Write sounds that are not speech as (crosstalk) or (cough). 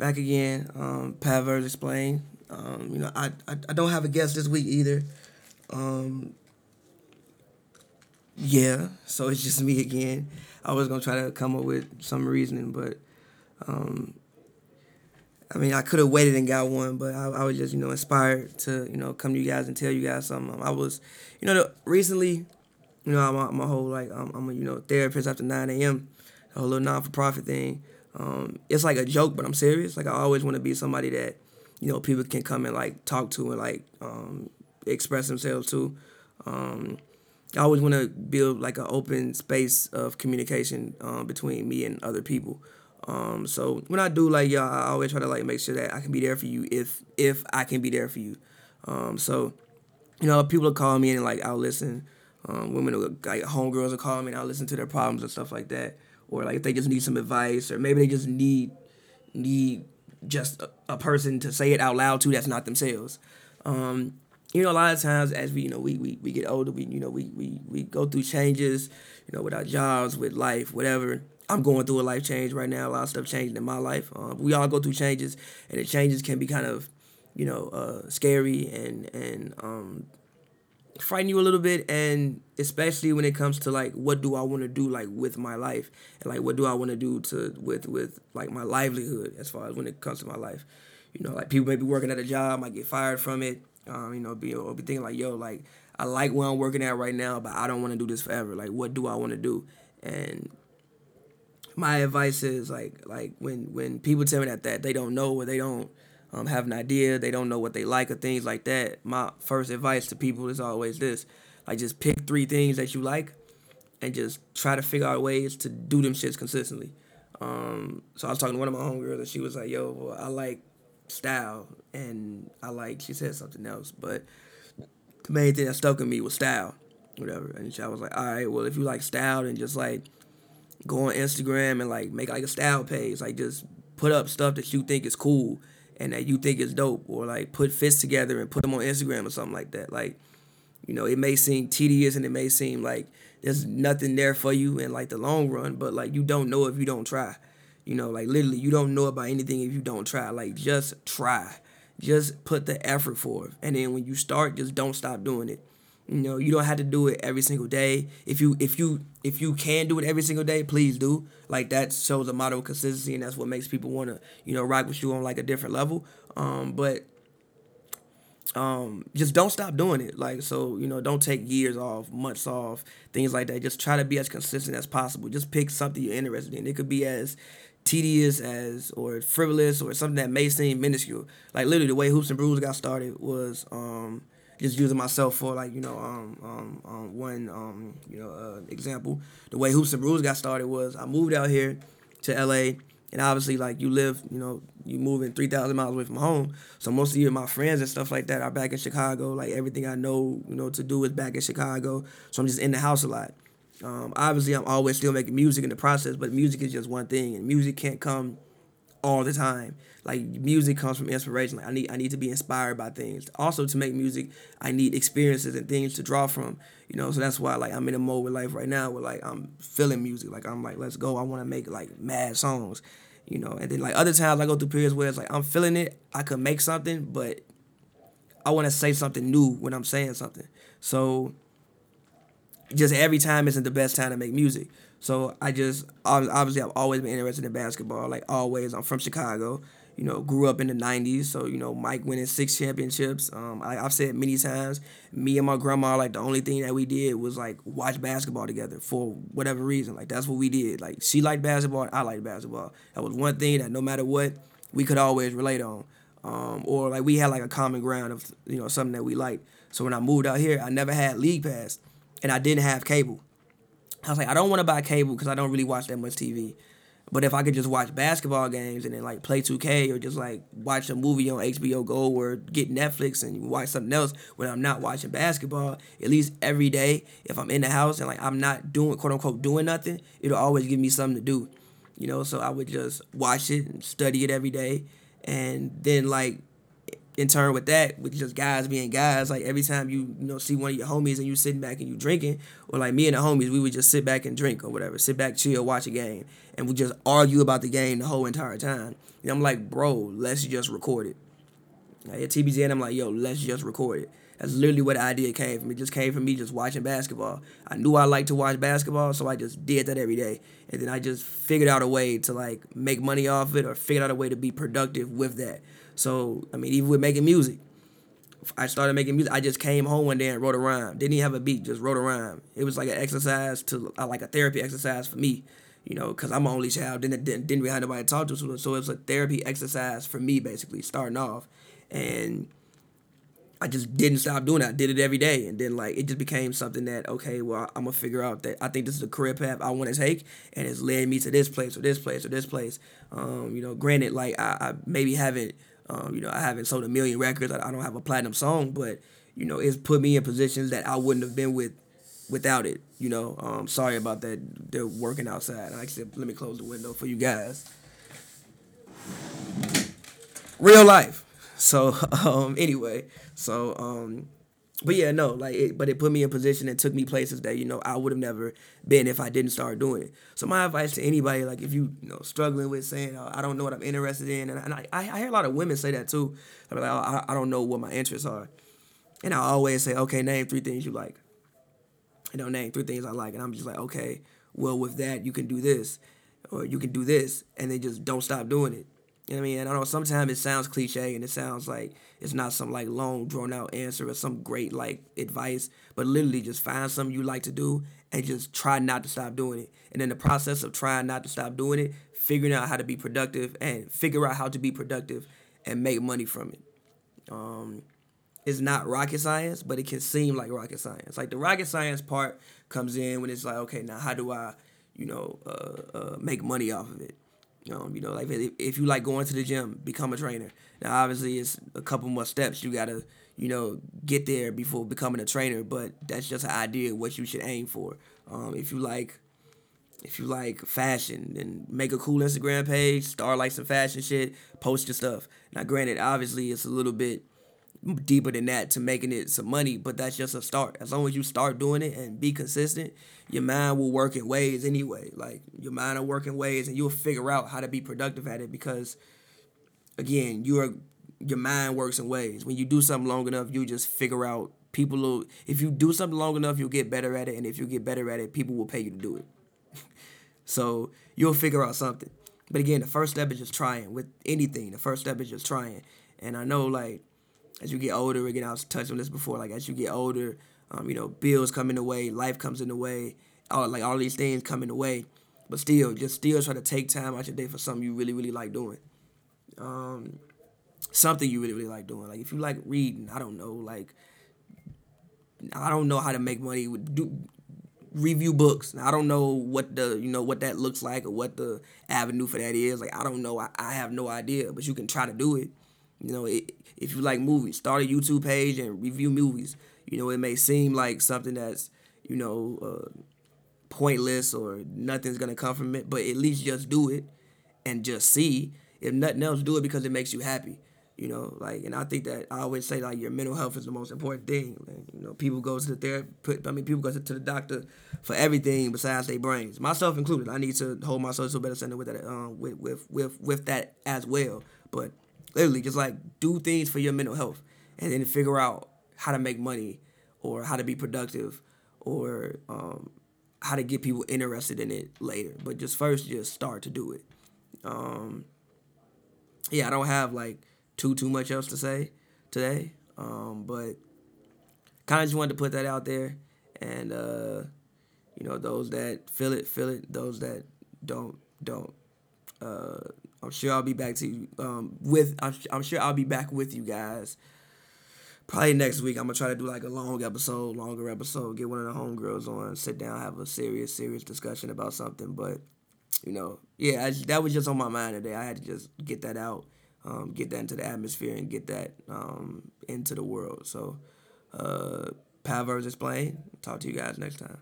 back again. Um, Pat Verse explain. Um, you know, I, I I don't have a guest this week either. Um, yeah, so it's just me again. I was gonna try to come up with some reasoning, but um, I mean, I could have waited and got one, but I, I was just you know inspired to you know come to you guys and tell you guys something. Um, I was, you know, the, recently, you know, I'm a whole like I'm, I'm a you know therapist after 9 a.m. A whole little non for profit thing. Um, it's like a joke, but I'm serious. Like I always want to be somebody that you know people can come and like talk to and like um, express themselves to. Um, I always want to build like an open space of communication um, between me and other people. Um, so when I do like y'all, I always try to like make sure that I can be there for you if if I can be there for you. Um, so you know, people will call me and like I'll listen. Um, women will, like homegirls will call me and I'll listen to their problems and stuff like that. Or like if they just need some advice, or maybe they just need need just a, a person to say it out loud to that's not themselves. Um, you know, a lot of times as we, you know, we, we, we get older, we, you know, we, we, we go through changes, you know, with our jobs, with life, whatever. I'm going through a life change right now. A lot of stuff changing in my life. Um, we all go through changes, and the changes can be kind of, you know, uh, scary and and um, frighten you a little bit. And especially when it comes to like, what do I want to do like with my life, and like what do I want to do to with with like my livelihood as far as when it comes to my life. You know, like people may be working at a job, might get fired from it um, you know, be or be thinking like, yo, like I like where I'm working at right now, but I don't want to do this forever. Like, what do I want to do? And my advice is like, like when when people tell me that that they don't know or they don't um, have an idea, they don't know what they like or things like that. My first advice to people is always this: like, just pick three things that you like, and just try to figure out ways to do them shits consistently. Um, so I was talking to one of my homegirls, and she was like, "Yo, well, I like style, and I like she said something else, but the main thing that stuck with me was style, whatever. And I was like, all right, well if you like style, then just like go on Instagram and like make like a style page, like just put up stuff that you think is cool and that you think is dope, or like put fits together and put them on Instagram or something like that. Like, you know, it may seem tedious and it may seem like there's nothing there for you in like the long run, but like you don't know if you don't try. You know, like literally, you don't know about anything if you don't try. Like, just try. Just put the effort forth. And then when you start, just don't stop doing it. You know, you don't have to do it every single day. If you if you if you can do it every single day, please do. Like that shows a model of consistency, and that's what makes people want to you know rock with you on like a different level. Um, but um, just don't stop doing it. Like so, you know, don't take years off, months off, things like that. Just try to be as consistent as possible. Just pick something you're interested in. It could be as tedious as or frivolous or something that may seem minuscule. Like literally the way Hoops and Brews got started was um, just using myself for like you know um, um, um one um, you know uh, example. The way Hoops and Brews got started was I moved out here to LA and obviously like you live you know you moving 3000 miles away from home. So most of you my friends and stuff like that are back in chicago. Like everything i know you know to do is back in chicago. So i'm just in the house a lot. Um, obviously, I'm always still making music in the process, but music is just one thing, and music can't come all the time. Like music comes from inspiration. Like I need I need to be inspired by things. Also, to make music, I need experiences and things to draw from. You know, so that's why like I'm in a mode with life right now where like I'm feeling music. Like I'm like, let's go. I want to make like mad songs. You know, and then like other times I go through periods where it's like I'm feeling it. I could make something, but I want to say something new when I'm saying something. So just every time isn't the best time to make music. So I just obviously I've always been interested in basketball. Like always, I'm from Chicago. You know, grew up in the '90s, so you know Mike winning six championships. Um, I, have said many times, me and my grandma like the only thing that we did was like watch basketball together for whatever reason. Like that's what we did. Like she liked basketball, I liked basketball. That was one thing that no matter what, we could always relate on. Um, or like we had like a common ground of you know something that we liked. So when I moved out here, I never had league pass and I didn't have cable. I was like, I don't want to buy cable because I don't really watch that much TV. But if I could just watch basketball games and then like play 2K or just like watch a movie on HBO Go or get Netflix and watch something else when I'm not watching basketball, at least every day, if I'm in the house and like I'm not doing quote unquote doing nothing, it'll always give me something to do. You know, so I would just watch it and study it every day. And then like in turn with that, with just guys being guys, like every time you you know see one of your homies and you sitting back and you drinking, or like me and the homies, we would just sit back and drink or whatever, sit back, chill, watch a game, and we just argue about the game the whole entire time. And I'm like, bro, let's just record it. Like at TBZ, I'm like, yo, let's just record it. That's literally where the idea came from. It just came from me just watching basketball. I knew I liked to watch basketball, so I just did that every day. And then I just figured out a way to like make money off it or figured out a way to be productive with that. So, I mean, even with making music, I started making music. I just came home one day and wrote a rhyme. Didn't even have a beat, just wrote a rhyme. It was like an exercise to, uh, like a therapy exercise for me, you know, because I'm an only child. Didn't, didn't, didn't really have nobody to talk to. So, it was a therapy exercise for me, basically, starting off. And I just didn't stop doing it. I did it every day, and then like it just became something that okay, well I'm gonna figure out that I think this is a career path I want to take, and it's led me to this place or this place or this place. Um, you know, granted, like I, I maybe haven't, um, you know, I haven't sold a million records. I, I don't have a platinum song, but you know, it's put me in positions that I wouldn't have been with without it. You know, um, sorry about that. They're working outside. I said, let me close the window for you guys. Real life. So (laughs) um, anyway, so um, but yeah, no, like, it, but it put me in position and took me places that you know I would have never been if I didn't start doing it. So my advice to anybody, like, if you you know struggling with saying oh, I don't know what I'm interested in, and, and I, I hear a lot of women say that too. They're like, oh, I, I don't know what my interests are, and I always say, okay, name three things you like. You know, name three things I like, and I'm just like, okay, well, with that you can do this, or you can do this, and they just don't stop doing it. I mean? I know sometimes it sounds cliche and it sounds like it's not some like long drawn out answer or some great like advice, but literally just find something you like to do and just try not to stop doing it. And in the process of trying not to stop doing it, figuring out how to be productive and figure out how to be productive and make money from it. Um, it's not rocket science, but it can seem like rocket science. Like the rocket science part comes in when it's like, okay, now how do I, you know, uh, uh, make money off of it? Um, you know, like if, if you like going to the gym, become a trainer. Now, obviously, it's a couple more steps you gotta, you know, get there before becoming a trainer. But that's just an idea what you should aim for. Um, if you like, if you like fashion, then make a cool Instagram page, start like some fashion shit, post your stuff. Now, granted, obviously, it's a little bit deeper than that to making it some money, but that's just a start. As long as you start doing it and be consistent, your mind will work in ways anyway. Like your mind will work in ways and you'll figure out how to be productive at it because again, you are your mind works in ways. When you do something long enough, you just figure out people will if you do something long enough, you'll get better at it and if you get better at it, people will pay you to do it. (laughs) so, you'll figure out something. But again, the first step is just trying with anything. The first step is just trying. And I know like as you get older, again, I was touching on this before, like as you get older, um, you know, bills come in the way, life comes in the way, all like all these things come in the way. But still, just still try to take time out your day for something you really, really like doing. Um, something you really, really like doing. Like if you like reading, I don't know, like I don't know how to make money with do review books. I don't know what the you know what that looks like or what the avenue for that is. Like I don't know. I, I have no idea. But you can try to do it. You know, it, if you like movies, start a YouTube page and review movies. You know, it may seem like something that's, you know, uh, pointless or nothing's gonna come from it, but at least just do it and just see. If nothing else, do it because it makes you happy. You know, like, and I think that I always say like your mental health is the most important thing. Like, you know, people go to the therapist. I mean, people go to, the doctor for everything besides their brains, myself included. I need to hold myself to a better standard with that, um, with with with with that as well. But Literally, just like do things for your mental health and then figure out how to make money or how to be productive or um, how to get people interested in it later. But just first, just start to do it. Um, yeah, I don't have like too too much else to say today, um, but kind of just wanted to put that out there, and uh, you know, those that feel it, feel it. Those that don't, don't. Uh, I'm sure I'll be back to you um, with. I'm, I'm sure I'll be back with you guys. Probably next week. I'm gonna try to do like a long episode, longer episode. Get one of the homegirls on, sit down, have a serious, serious discussion about something. But you know, yeah, I, that was just on my mind today. I had to just get that out, um, get that into the atmosphere, and get that um, into the world. So, uh, Pat explain. Talk to you guys next time.